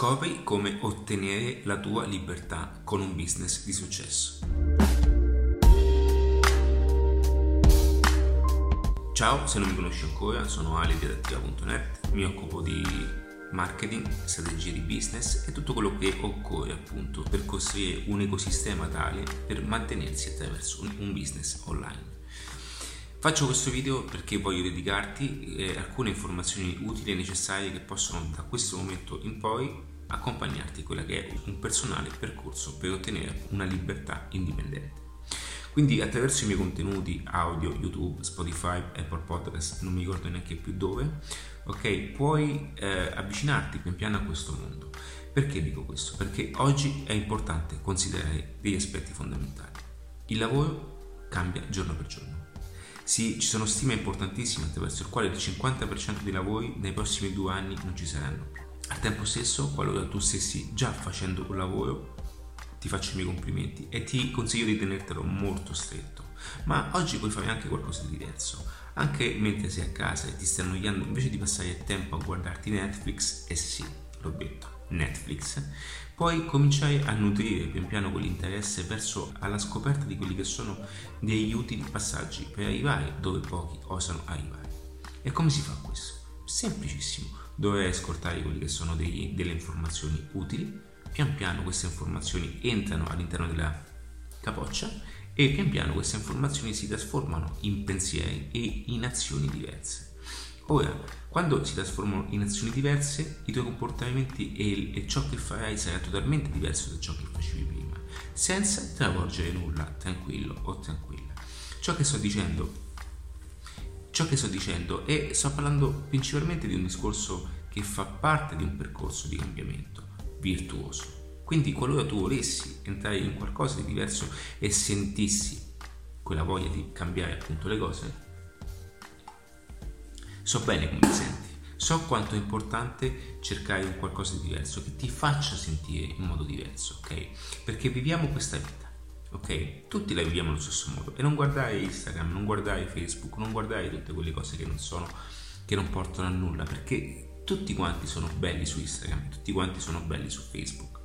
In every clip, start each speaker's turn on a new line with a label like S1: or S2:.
S1: Scopri come ottenere la tua libertà con un business di successo. Ciao, se non mi conosci ancora, sono Ali di adattiva.net, mi occupo di marketing, strategie di business e tutto quello che occorre appunto per costruire un ecosistema tale per mantenersi attraverso un business online. Faccio questo video perché voglio dedicarti eh, alcune informazioni utili e necessarie che possono da questo momento in poi accompagnarti in quella che è un personale percorso per ottenere una libertà indipendente. Quindi attraverso i miei contenuti audio, YouTube, Spotify, Apple Podcast, non mi ricordo neanche più dove, ok, puoi eh, avvicinarti pian piano a questo mondo. Perché dico questo? Perché oggi è importante considerare degli aspetti fondamentali. Il lavoro cambia giorno per giorno sì, ci sono stime importantissime attraverso il quale il 50% dei lavori nei prossimi due anni non ci saranno. Al tempo stesso, qualora tu stessi già facendo un lavoro, ti faccio i miei complimenti e ti consiglio di tenertelo molto stretto. Ma oggi puoi fare anche qualcosa di diverso. Anche mentre sei a casa e ti stai annoiando, invece di passare il tempo a guardarti Netflix, e sì, l'ho detto, Netflix, puoi cominciare a nutrire pian piano quell'interesse verso alla scoperta di quelli che sono degli utili passaggi per arrivare dove pochi osano arrivare. E come si fa questo? Semplicissimo, dovrai ascoltare quelle che sono degli, delle informazioni utili, pian piano queste informazioni entrano all'interno della capoccia e pian piano queste informazioni si trasformano in pensieri e in azioni diverse. Ora, quando si trasformano in azioni diverse, i tuoi comportamenti e, e ciò che farai sarà totalmente diverso da ciò che facevi prima, senza travolgere nulla, tranquillo o tranquilla. Ciò che sto dicendo ciò che sto dicendo e sto parlando principalmente di un discorso che fa parte di un percorso di cambiamento virtuoso. Quindi qualora tu volessi entrare in qualcosa di diverso e sentissi quella voglia di cambiare appunto le cose, So bene come ti senti, so quanto è importante cercare un qualcosa di diverso, che ti faccia sentire in modo diverso, ok? Perché viviamo questa vita, ok? Tutti la viviamo allo stesso modo e non guardare Instagram, non guardare Facebook, non guardare tutte quelle cose che non sono, che non portano a nulla, perché tutti quanti sono belli su Instagram, tutti quanti sono belli su Facebook.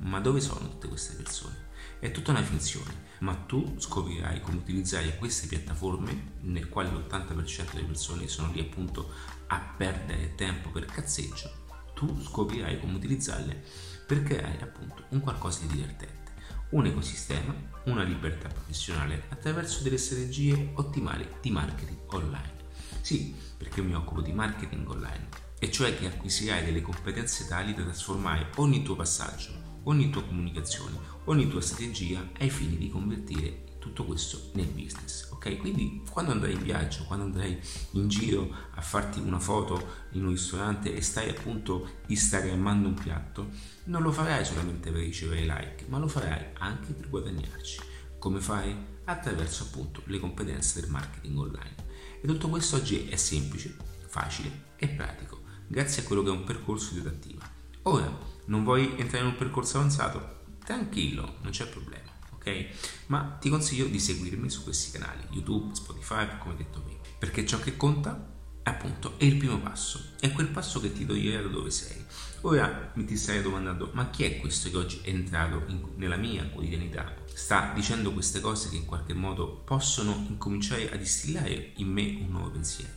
S1: Ma dove sono tutte queste persone? È tutta una finzione, ma tu scoprirai come utilizzare queste piattaforme, nel quale l'80% delle persone sono lì appunto a perdere tempo per cazzeggio. Tu scoprirai come utilizzarle per creare appunto un qualcosa di divertente, un ecosistema, una libertà professionale attraverso delle strategie ottimali di marketing online. Sì, perché mi occupo di marketing online, e cioè che acquisirai delle competenze tali da trasformare ogni tuo passaggio ogni tua comunicazione, ogni tua strategia ai fini di convertire tutto questo nel business. Ok? Quindi quando andrai in viaggio, quando andrai in giro a farti una foto in un ristorante e stai appunto instagrammando un piatto, non lo farai solamente per ricevere like, ma lo farai anche per guadagnarci. Come fai? Attraverso appunto le competenze del marketing online. E tutto questo oggi è semplice, facile e pratico, grazie a quello che è un percorso di adattiva. Ora, non vuoi entrare in un percorso avanzato? Tranquillo, non c'è problema, ok? Ma ti consiglio di seguirmi su questi canali, YouTube, Spotify, come detto prima, perché ciò che conta appunto è il primo passo, è quel passo che ti toglierà da dove sei. Ora mi ti stai domandando, ma chi è questo che oggi è entrato in, nella mia quotidianità? Sta dicendo queste cose che in qualche modo possono incominciare a distillare in me un nuovo pensiero.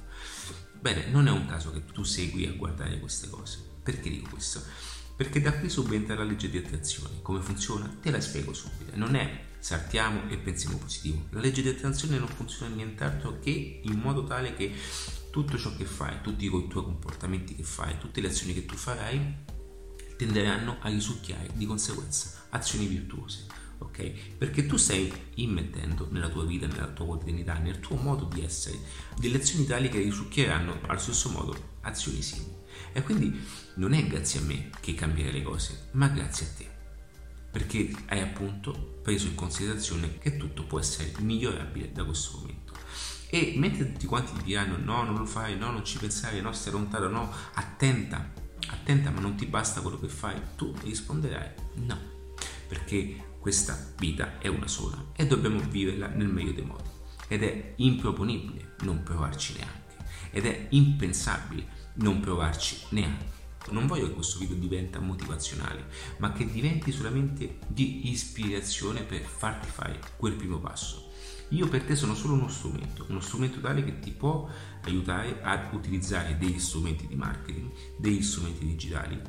S1: Bene, non è un caso che tu segui a guardare queste cose. Perché dico questo? Perché da qui subentra la legge di attrazione. Come funziona? Te la spiego subito. Non è saltiamo e pensiamo positivo. La legge di attrazione non funziona nient'altro che in modo tale che tutto ciò che fai, tutti i tuoi comportamenti che fai, tutte le azioni che tu farai tenderanno a risucchiare di conseguenza azioni virtuose. Ok? Perché tu stai immettendo nella tua vita, nella tua quotidianità, nel tuo modo di essere, delle azioni tali che risucchieranno allo stesso modo azioni simili. E quindi non è grazie a me che cambierai le cose, ma grazie a te. Perché hai appunto preso in considerazione che tutto può essere migliorabile da questo momento. E mentre tutti quanti ti diranno no, non lo fai, no, non ci pensare, no, stai lontano, no, attenta, attenta, ma non ti basta quello che fai, tu risponderai no, perché questa vita è una sola e dobbiamo viverla nel meglio dei modi. Ed è improponibile non provarci neanche. Ed è impensabile non provarci neanche. Non voglio che questo video diventa motivazionale, ma che diventi solamente di ispirazione per farti fare quel primo passo. Io per te sono solo uno strumento, uno strumento tale che ti può aiutare a utilizzare degli strumenti di marketing, degli strumenti digitali,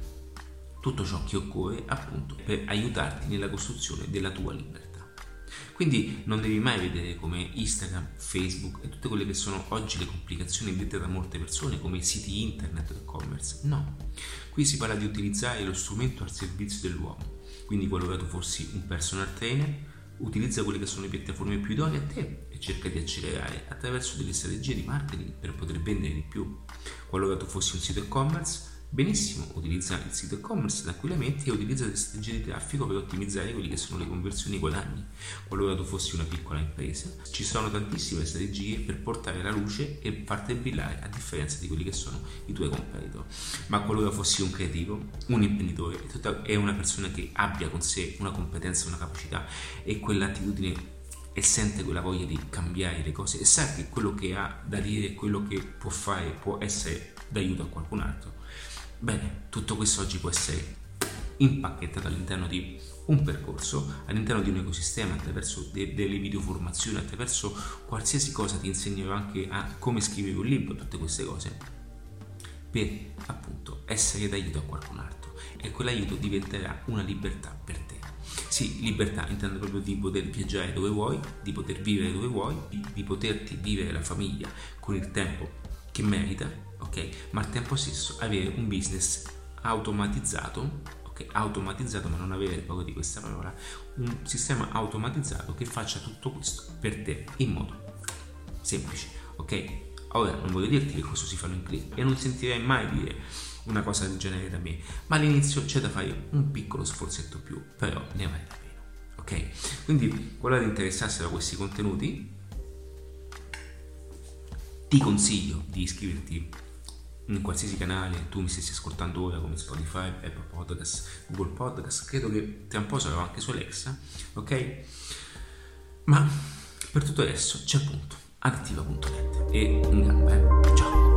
S1: tutto ciò che occorre appunto per aiutarti nella costruzione della tua libertà. Quindi non devi mai vedere come Instagram, Facebook e tutte quelle che sono oggi le complicazioni dette da molte persone come siti internet e-commerce. No, qui si parla di utilizzare lo strumento al servizio dell'uomo. Quindi qualora tu fossi un personal trainer, utilizza quelle che sono le piattaforme più idonee a te e cerca di accelerare attraverso delle strategie di marketing per poter vendere di più. Qualora tu fossi un sito e-commerce, Benissimo, utilizza il sito e-commerce tranquillamente e utilizza le strategie di traffico per ottimizzare quelli che sono le conversioni e i guadagni. Qualora tu fossi una piccola impresa, ci sono tantissime strategie per portare la luce e farti brillare a differenza di quelli che sono i tuoi competitor. Ma qualora fossi un creativo, un imprenditore e una persona che abbia con sé una competenza, una capacità e quell'attitudine e sente quella voglia di cambiare le cose e sa che quello che ha da dire, quello che può fare può essere d'aiuto a qualcun altro, Bene, tutto questo oggi può essere impacchettato all'interno di un percorso, all'interno di un ecosistema, attraverso de- delle videoformazioni, attraverso qualsiasi cosa ti insegnerò anche a come scrivere un libro, tutte queste cose, per appunto essere d'aiuto a qualcun altro e quell'aiuto diventerà una libertà per te. Sì, libertà intendo proprio di poter viaggiare dove vuoi, di poter vivere dove vuoi, di, di poterti vivere la famiglia con il tempo che merita, ok? Ma al tempo stesso avere un business automatizzato, ok? Automatizzato, ma non avere paura di questa parola, un sistema automatizzato che faccia tutto questo per te in modo semplice, ok? Ora non voglio dirti che questo si fa in click e non sentirei mai dire una cosa del genere da me, ma all'inizio c'è da fare un piccolo sforzetto più, però ne vale la pena, ok? Quindi, ti interessassero questi contenuti, ti consiglio di iscriverti in qualsiasi canale tu mi stessi ascoltando ora come Spotify, Apple Podcast, Google Podcast, credo che tra un po' sarò anche su Alexa, ok? Ma per tutto adesso c'è appunto adattiva.net e in gamba, eh? ciao!